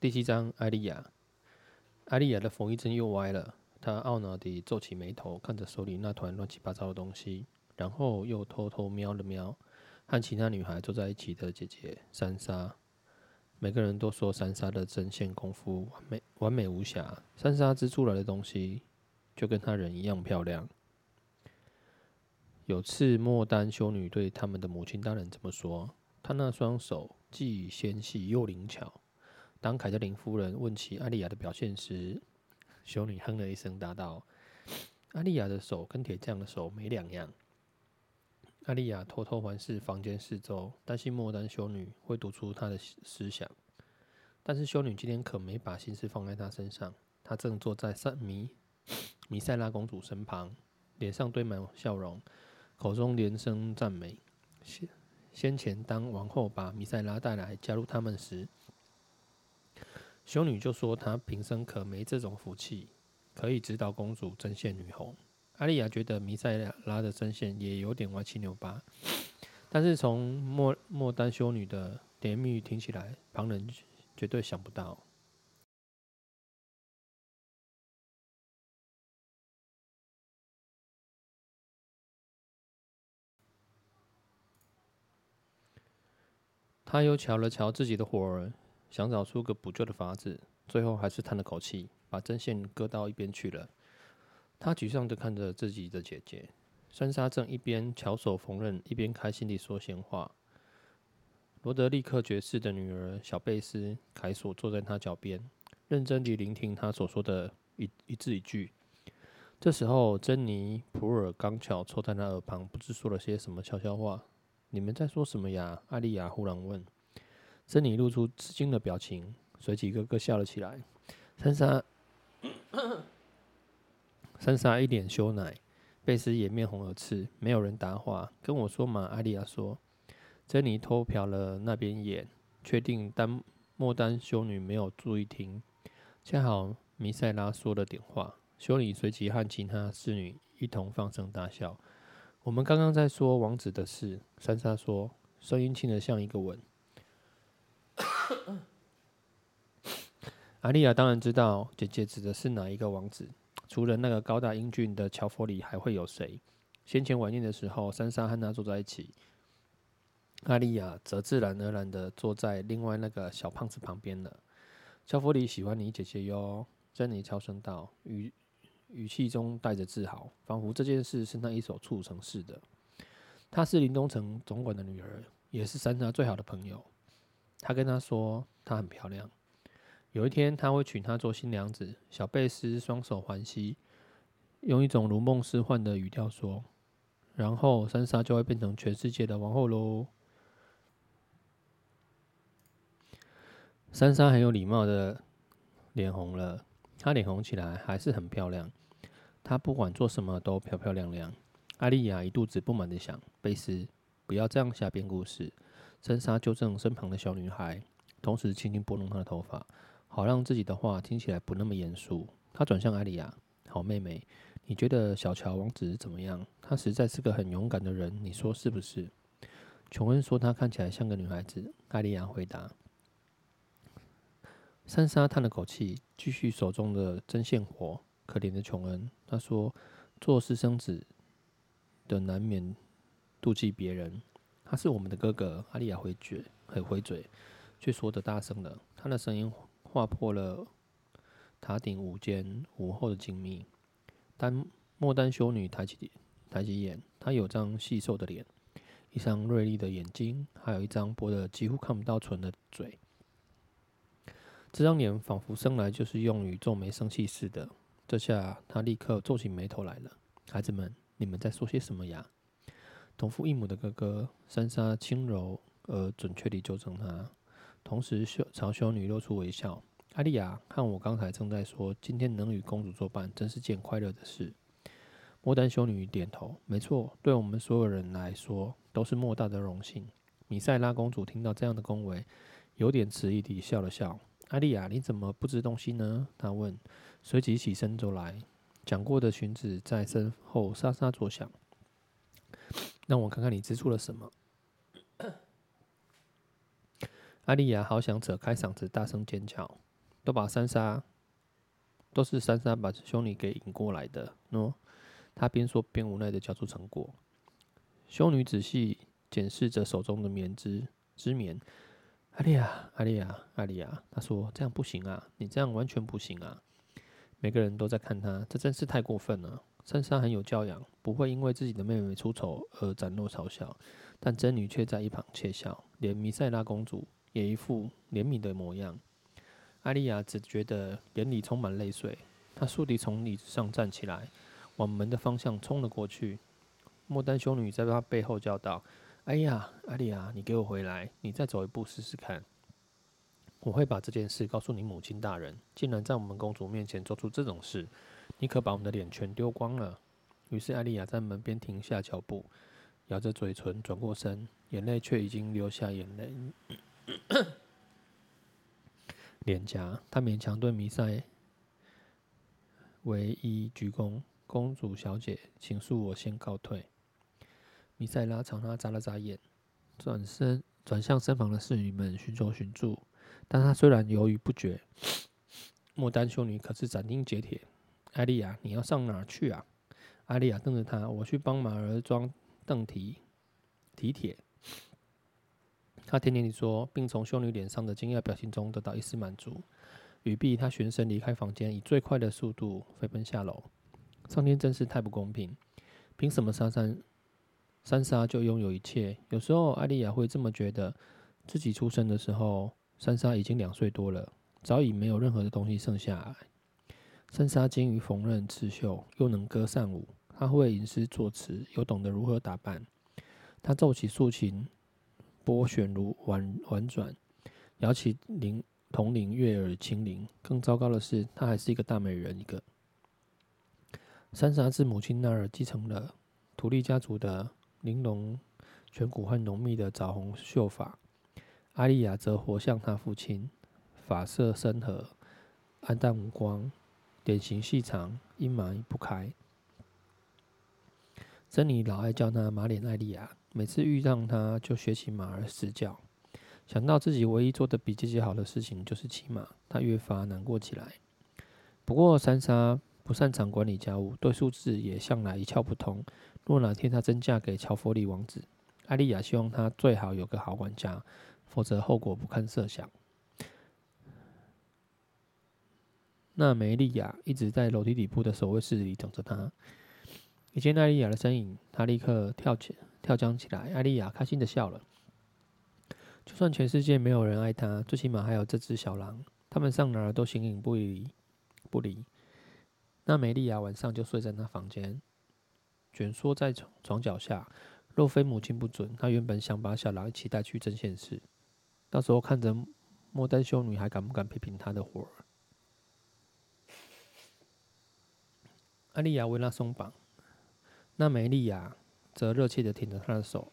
第七章，艾利亚。艾利亚的缝衣针又歪了，她懊恼地皱起眉头，看着手里那团乱七八糟的东西，然后又偷偷瞄了瞄和其他女孩坐在一起的姐姐珊莎。每个人都说珊莎的针线功夫完美，完美无瑕。珊莎织出来的东西就跟她人一样漂亮。有次莫丹修女对他们的母亲大人这么说：“她那双手既纤细又灵巧。”当凯特琳夫人问起艾莉亚的表现时，修女哼了一声，答道：“艾莉亚的手跟铁匠的手没两样。”艾莉亚偷偷环视房间四周，担心莫丹修女会读出她的思想。但是修女今天可没把心思放在她身上。她正坐在萨米米塞拉公主身旁，脸上堆满笑容，口中连声赞美。先先前当王后把米塞拉带来加入他们时，修女就说：“她平生可没这种福气，可以指导公主针线女红。”阿丽亚觉得弥赛拉的针线也有点歪七扭八，但是从莫莫丹修女的甜言蜜语听起来，旁人绝对想不到。他又瞧了瞧自己的火儿。想找出个补救的法子，最后还是叹了口气，把针线搁到一边去了。他沮丧地看着自己的姐姐珊莎，正一边巧手缝纫，一边开心地说闲话。罗德利克爵士的女儿小贝斯凯索坐在他脚边，认真地聆听他所说的一一字一句。这时候，珍妮普尔刚巧凑在他耳旁，不知说了些什么悄悄话。你们在说什么呀？艾莉亚忽然问。珍妮露出吃惊的表情，随即咯咯笑了起来。珊莎，珊莎一脸羞赧，贝斯也面红耳赤，没有人答话。跟我说嘛，艾莉亚说。珍妮偷瞟了那边眼，确定丹莫丹修女没有注意听。恰好弥赛拉说了点话，修女随即和其他侍女一同放声大笑。我们刚刚在说王子的事，珊莎说，声音轻得像一个吻。阿丽亚当然知道姐姐指的是哪一个王子，除了那个高大英俊的乔弗里，还会有谁？先前晚宴的时候，珊莎和他坐在一起，阿丽亚则自然而然地坐在另外那个小胖子旁边了。乔弗里喜欢你姐姐哟，珍妮悄声道，语语气中带着自豪，仿佛这件事是他一手促成似的。她是林东城总管的女儿，也是珊莎最好的朋友。他跟她说，她很漂亮。有一天，他会娶她做新娘子。小贝斯双手环膝，用一种如梦似幻的语调说：“然后，珊莎就会变成全世界的王后喽。”珊莎很有礼貌的脸红了。她脸红起来还是很漂亮。她不管做什么都漂漂亮亮。艾莉亚一肚子不满的想：“贝斯，不要这样瞎编故事。”珊莎纠正身旁的小女孩，同时轻轻拨弄她的头发，好让自己的话听起来不那么严肃。她转向艾莉亚：“好妹妹，你觉得小乔王子怎么样？他实在是个很勇敢的人，你说是不是？”琼恩说：“她看起来像个女孩子。”艾莉亚回答。珊莎叹了口气，继续手中的针线活。可怜的琼恩，她说：“做私生子的难免妒忌别人。”他是我们的哥哥，阿利亚回绝，很回嘴，却说得大声了。他的声音划破了塔顶午间午后的静谧。丹莫丹修女抬起抬起眼，她有张细瘦的脸，一双锐利的眼睛，还有一张薄得几乎看不到唇的嘴。这张脸仿佛生来就是用于皱眉生气似的。这下她立刻皱起眉头来了。孩子们，你们在说些什么呀？同父异母的哥哥，珊莎轻柔而准确地纠正他，同时修朝修女露出微笑。艾莉亚和我刚才正在说，今天能与公主作伴，真是件快乐的事。莫丹修女点头，没错，对我们所有人来说都是莫大的荣幸。米塞拉公主听到这样的恭维，有点迟疑地笑了笑。艾莉亚，你怎么不知东西呢？她问，随即起身走来，讲过的裙子在身后沙沙作响。让我看看你织出了什么。阿丽亚好想扯开嗓子大声尖叫，都把三杀，都是三杀把修女给引过来的。喏，他边说边无奈的交出成果。修女仔细检视着手中的棉织织棉，阿丽亚，阿丽亚，阿丽亚，他说这样不行啊，你这样完全不行啊。每个人都在看他，这真是太过分了。三杀很有教养，不会因为自己的妹妹出丑而展露嘲笑，但真女却在一旁窃笑，连弥赛拉公主也一副怜悯的模样。阿丽亚只觉得眼里充满泪水，她倏地从椅子上站起来，往门的方向冲了过去。莫丹修女在她背后叫道：“哎呀，阿丽亚，你给我回来！你再走一步试试看，我会把这件事告诉你母亲大人。竟然在我们公主面前做出这种事，你可把我们的脸全丢光了。”于是艾丽亚在门边停下脚步，咬着嘴唇，转过身，眼泪却已经流下眼泪。脸颊，她勉强对弥赛唯一鞠躬：“公主小姐，请恕我先告退。”弥赛拉朝他眨了眨眼，转身转向身旁的侍女们寻求寻助，但他虽然犹豫不决，莫丹修女可是斩钉截铁：“艾丽亚，你要上哪儿去啊？”艾丽亚瞪着他：“我去帮马儿装凳蹄蹄铁。”他甜甜地说，并从修女脸上的惊讶表情中得到一丝满足。语毕，他旋身离开房间，以最快的速度飞奔下楼。上天真是太不公平！凭什么莎莎三莎就拥有一切？有时候，艾丽亚会这么觉得。自己出生的时候，三莎已经两岁多了，早已没有任何的东西剩下三杀精于缝纫刺绣，又能歌善舞。他会吟诗作词，又懂得如何打扮。他奏起竖琴。拨弦如婉婉转，摇起铃铜铃，悦耳清灵。更糟糕的是，她还是一个大美人一个。三沙自母亲那儿继承了土利家族的玲珑颧骨和浓密的枣红秀发，阿丽亚则活像她父亲，发色深褐，黯淡无光，脸型细长，阴霾不开。珍妮老爱叫她马脸艾丽亚。每次遇上他，就学起马儿嘶叫。想到自己唯一做的比姐姐好的事情就是骑马，他越发难过起来。不过三杀不擅长管理家务，对数字也向来一窍不通。若哪天她真嫁给乔佛里王子，艾丽亚希望他最好有个好管家，否则后果不堪设想。那梅丽亚一直在楼梯底部的守卫室里等着他。一见艾丽亚的身影，他立刻跳起。跳江起来，艾丽亚开心的笑了。就算全世界没有人爱她，最起码还有这只小狼。他们上哪儿都形影不离，不离。那梅丽亚晚上就睡在那房间，蜷缩在床床脚下。若非母亲不准，她原本想把小狼一起带去针线室，到时候看着莫丹修女还敢不敢批评她的活儿。艾丽亚为他松绑，那梅丽亚。则热切地舔着他的手，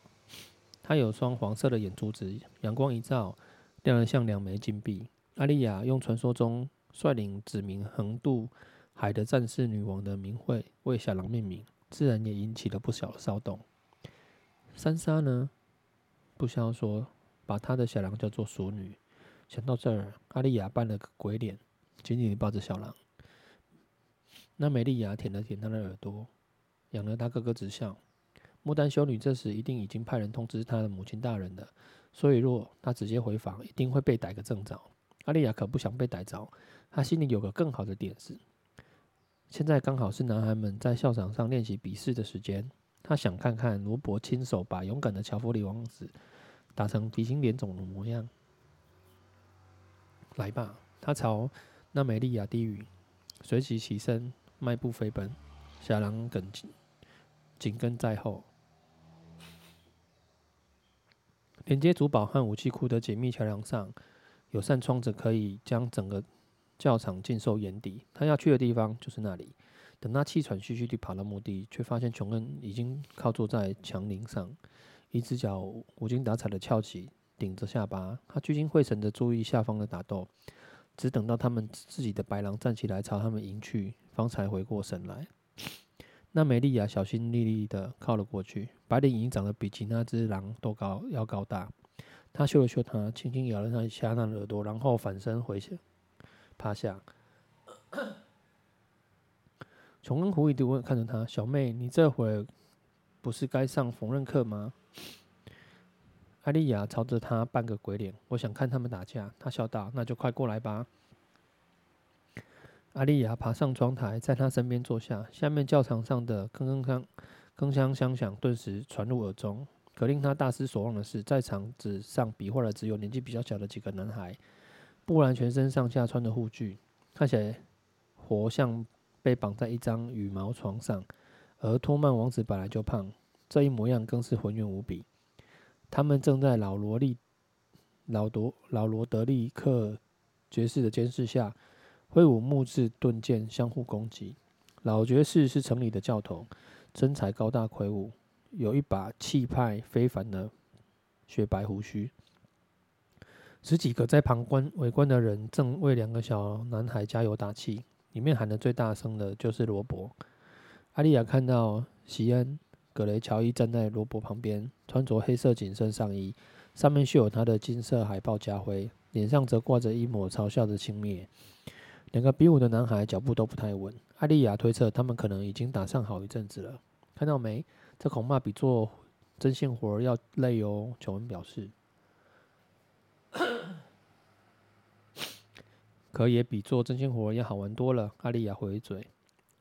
他有双黄色的眼珠子，阳光一照，亮得像两枚金币。阿丽亚用传说中率领指明横渡海的战士女王的名讳为小狼命名，自然也引起了不小的骚动。三杀呢？不消说，把他的小狼叫做淑女。想到这儿，阿丽亚扮了个鬼脸，紧紧地抱着小狼。那美丽亚舔了舔他的耳朵，痒得他咯咯直笑。莫丹修女这时一定已经派人通知她的母亲大人了，所以若她直接回房，一定会被逮个正着。阿丽亚可不想被逮着，她心里有个更好的点子。现在刚好是男孩们在校场上练习比试的时间，她想看看罗伯亲手把勇敢的乔弗里王子打成鼻青脸肿的模样。来吧，她朝那美丽亚低语，随即起身，迈步飞奔，小狼紧，紧跟在后。连接主堡和武器库的紧密桥梁上，有扇窗子，可以将整个教场尽收眼底。他要去的地方就是那里。等他气喘吁吁地跑到墓地，却发现琼恩已经靠坐在墙棱上，一只脚无精打采地翘起，顶着下巴。他聚精会神地注意下方的打斗，只等到他们自己的白狼站起来朝他们迎去，方才回过神来。那梅丽亚小心翼翼地靠了过去，白脸已经长得比其他只狼都高，要高大。他嗅了嗅它，轻轻咬了它一下那耳朵，然后反身回去，趴下。琼恩狐疑地问，看着他：“小妹，你这会不是该上缝纫课吗？”艾莉亚朝着他扮个鬼脸：“我想看他们打架。”他笑道：“那就快过来吧。”艾莉亚爬上窗台，在他身边坐下。下面教堂上的铿铿锵、铿锵锵响顿时传入耳中。可令他大失所望的是，在场子上比划的只有年纪比较小的几个男孩。布兰全身上下穿着护具，看起来活像被绑在一张羽毛床上。而托曼王子本来就胖，这一模样更是浑圆无比。他们正在老罗利、老罗、老罗德利克爵士的监视下，挥舞木质盾剑相互攻击。老爵士是城里的教头，身材高大魁梧，有一把气派非凡的雪白胡须。十几个在旁观围观的人正为两个小男孩加油打气，里面喊得最大声的就是罗伯。阿丽亚看到席恩。格雷乔伊站在罗伯旁边，穿着黑色紧身上衣，上面绣有他的金色海豹家徽，脸上则挂着一抹嘲笑的轻蔑。两个比武的男孩脚步都不太稳，艾莉亚推测他们可能已经打上好一阵子了。看到没？这恐怕比做针线活要累哦。琼恩表示，可也比做针线活要好玩多了。艾莉亚回嘴，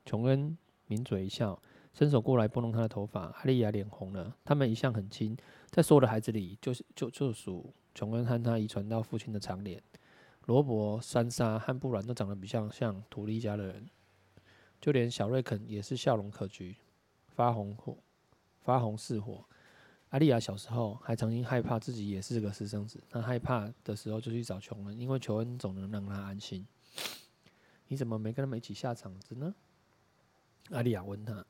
琼恩抿嘴一笑。伸手过来拨弄他的头发，阿丽亚脸红了。他们一向很亲，在所有的孩子里，就是就就属琼恩和他遗传到父亲的长脸。罗伯、珊莎和布兰都长得比较像图利家的人，就连小瑞肯也是笑容可掬，发红火，发红似火。阿丽亚小时候还曾经害怕自己也是个私生子，她害怕的时候就去找琼恩，因为琼恩总能让她安心。你怎么没跟他们一起下场子呢？阿丽亚问他。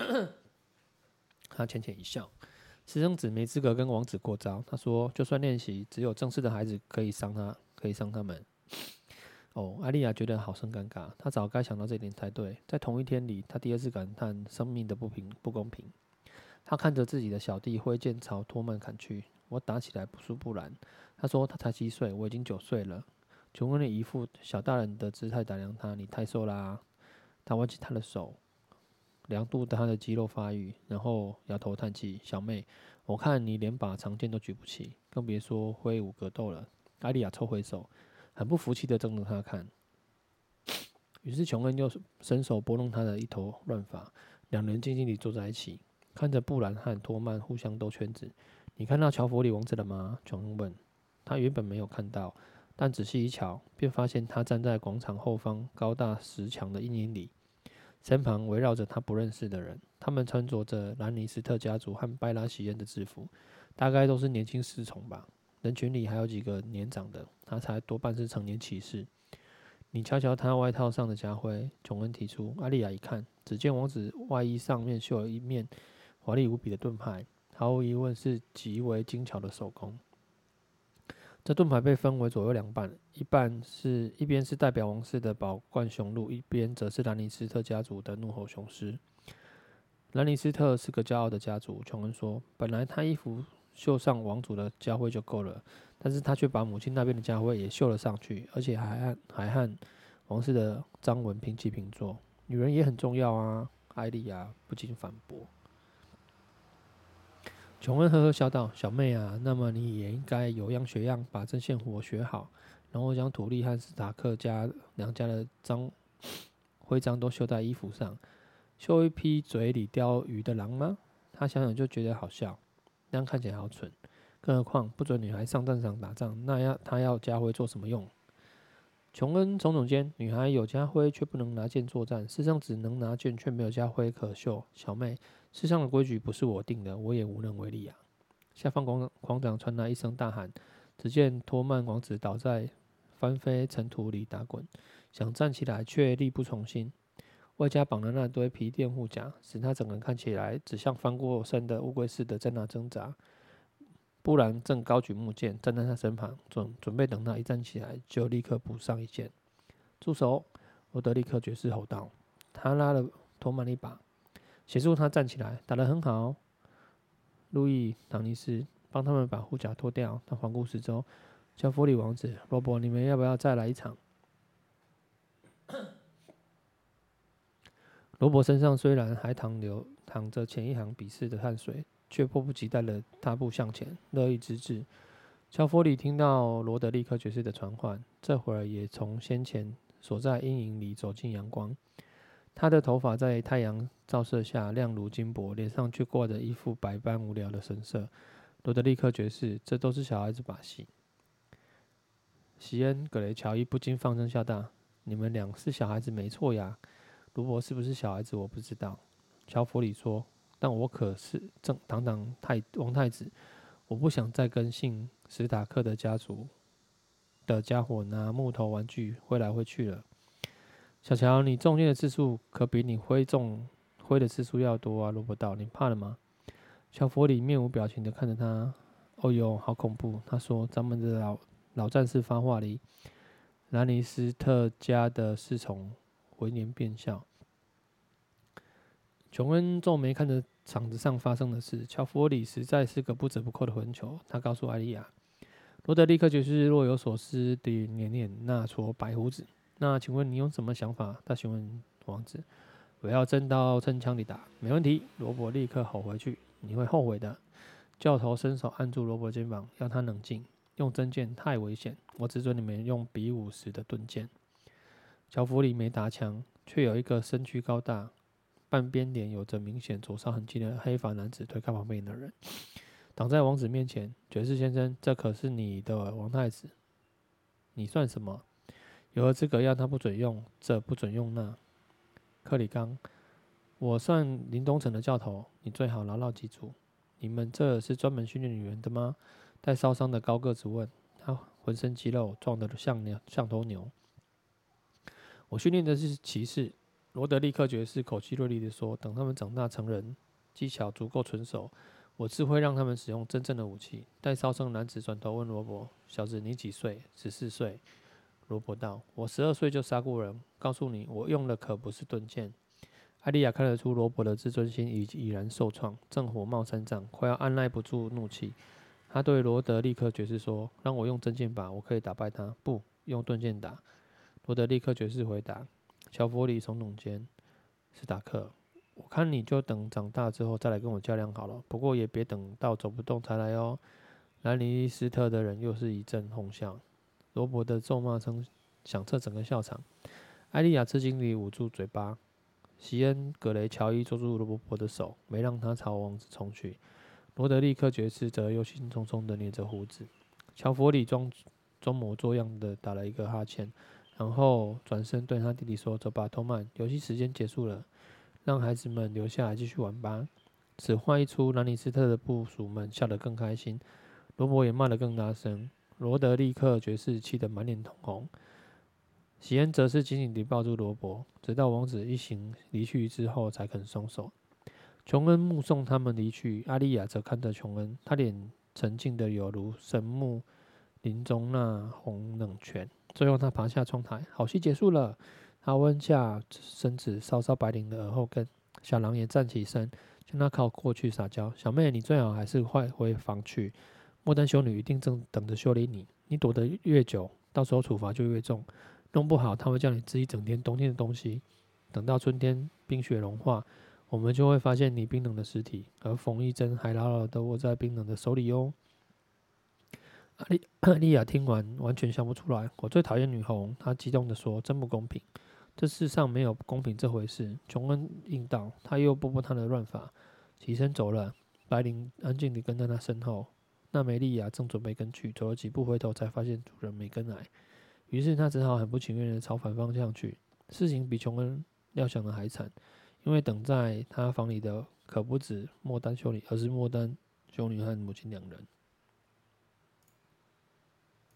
他浅浅一笑，私生子没资格跟王子过招。他说：“就算练习，只有正式的孩子可以伤他，可以伤他们。”哦，艾莉亚觉得好生尴尬。他早该想到这点才对。在同一天里，他第二次感叹生命的不平不公平。他看着自己的小弟挥剑朝托曼砍去。我打起来不输布兰。他说：“他才七岁，我已经九岁了。”琼恩的一副小大人的姿态打量他：“你太瘦啦、！”他握起他的手。量度他的肌肉发育，然后摇头叹气：“小妹，我看你连把长剑都举不起，更别说挥舞格斗了。”艾莉亚抽回手，很不服气地瞪着他看。于是琼恩又伸手拨弄他的一头乱发，两人静静地坐在一起，看着布兰和托曼互相兜圈子。“你看到乔弗里王子了吗？”琼恩问。他原本没有看到，但仔细一瞧，便发现他站在广场后方高大石墙的阴影里。身旁围绕着他不认识的人，他们穿着着兰尼斯特家族和拜拉席恩的制服，大概都是年轻侍从吧。人群里还有几个年长的，他才多半是成年骑士。你瞧瞧他外套上的家徽，琼恩提出。阿丽亚一看，只见王子外衣上面绣有一面华丽无比的盾牌，毫无疑问是极为精巧的手工。这盾牌被分为左右两半，一半是一边是代表王室的宝冠雄鹿，一边则是兰尼斯特家族的怒吼雄狮。兰尼斯特是个骄傲的家族，琼恩说。本来他衣服绣上王族的家徽就够了，但是他却把母亲那边的家徽也绣了上去，而且还和还和王室的章纹平起平坐。女人也很重要啊，艾莉亚不禁反驳。琼恩呵呵笑道：“小妹啊，那么你也应该有样学样，把针线活学好，然后将土利和斯塔克家两家的章徽章都绣在衣服上。绣一匹嘴里叼鱼的狼吗？”他想想就觉得好笑，那样看起来好蠢。更何况不准女孩上战场打仗，那要他要家徽做什么用？琼恩耸耸肩：“女孩有家徽却不能拿剑作战，世上只能拿剑却没有家徽可绣。小妹。”世上的规矩不是我定的，我也无能为力啊！下方广广场传来一声大喊，只见托曼王子倒在翻飞尘土里打滚，想站起来却力不从心，外加绑了那堆皮垫护甲，使他整个人看起来只像翻过身的乌龟似的在那挣扎。布兰正高举木剑站在他身旁，准准备等他一站起来就立刻补上一剑。住手！罗德利克爵士吼道，他拉了托曼一把。协助他站起来，打得很好。路易·唐尼斯帮他们把护甲脱掉，他环顾四周，乔弗里王子、罗伯，你们要不要再来一场？罗伯身上虽然还淌流淌着前一行鄙视的汗水，却迫不及待的大步向前，乐意之至。乔弗里听到罗德利克爵士的传唤，这会儿也从先前所在阴影里走进阳光。他的头发在太阳照射下亮如金箔，脸上却挂着一副百般无聊的神色。罗德利克爵士，这都是小孩子把戏。席恩·格雷乔伊不禁放声笑道：“你们俩是小孩子没错呀。”罗伯是不是小孩子？我不知道。乔弗里说：“但我可是正堂堂太王太子，我不想再跟姓史塔克的家族的家伙拿木头玩具挥来挥去了。”小乔，你中箭的次数可比你挥中挥的次数要多啊！罗伯道：“你怕了吗？”乔弗里面无表情的看着他。“哦哟，好恐怖！”他说：“咱们的老老战士发话哩。”兰尼斯特家的侍从。闻言便笑。琼恩皱眉看着场子上发生的事。乔弗里实在是个不折不扣的混球。他告诉艾莉亚，罗德立刻就是若有所思地捻捻那撮白胡子。那请问你有什么想法？他询问王子。我要真刀真枪地打。没问题。罗伯立刻吼回去。你会后悔的。教头伸手按住罗伯肩膀，让他冷静。用真剑太危险。我只准你们用比武时的钝剑。乔弗里没搭腔，却有一个身躯高大、半边脸有着明显灼烧痕迹的黑发男子推开旁边的人，挡在王子面前。爵士先生，这可是你的王太子，你算什么？有何资格让他不准用这，不准用那？克里冈，我算林东城的教头，你最好牢牢记住。你们这是专门训练女人的吗？带烧伤的高个子问。他浑身肌肉壮得像牛，像头牛。我训练的是骑士，罗德利克爵士口气锐利地说：“等他们长大成人，技巧足够纯熟，我自会让他们使用真正的武器。”带烧伤男子转头问罗伯：“小子，你几岁？”“十四岁。”罗伯道：“我十二岁就杀过人。告诉你，我用的可不是钝剑。”艾莉亚看得出罗伯的自尊心已已然受创，正火冒三丈，快要按捺不住怒气。他对罗德利克爵士说：“让我用真剑吧，我可以打败他。不用钝剑打。”罗德立刻爵士回答：“乔弗里耸耸肩，史塔克，我看你就等长大之后再来跟我较量好了。不过也别等到走不动才来哦。”兰尼斯特的人又是一阵哄笑，罗伯的咒骂声响彻整个校场。艾莉亚吃惊地捂住嘴巴。席恩·格雷乔伊捉住罗伯伯的手，没让他朝王子冲去。罗德立刻爵士则忧心忡忡地捏着胡子。乔弗里装装模作样地打了一个哈欠。然后转身对他弟弟说：“走吧，托曼，游戏时间结束了，让孩子们留下来继续玩吧。”此话一出，兰尼斯特的部属们笑得更开心，罗伯也骂得更大声。罗德立刻爵士气得满脸通红，喜恩则是紧紧地抱住罗伯，直到王子一行离去之后才肯松手。琼恩目送他们离去，阿丽亚则看着琼恩，他脸沉静得有如神木林中那红冷泉。最后，他爬下窗台，好戏结束了。他弯下身子，搔搔白灵的耳后跟。小狼也站起身，向他靠过去撒娇：“小妹，你最好还是快回房去。莫丹修女一定正等着修理你。你躲得越久，到时候处罚就越重。弄不好，他会叫你吃一整天冬天的东西。等到春天冰雪融化，我们就会发现你冰冷的尸体，而缝衣针还牢牢地握在冰冷的手里哟。”阿丽阿丽亚听完，完全想不出来。我最讨厌女红，她激动地说：“真不公平，这世上没有公平这回事。”琼恩应道，他又拨拨他的乱发，起身走了。白灵安静地跟在他身后。那梅丽亚正准备跟去，走了几步回头，才发现主人没跟来。于是他只好很不情愿的朝反方向去。事情比琼恩料想的还惨，因为等在他房里的可不止莫丹修女，而是莫丹修女和母亲两人。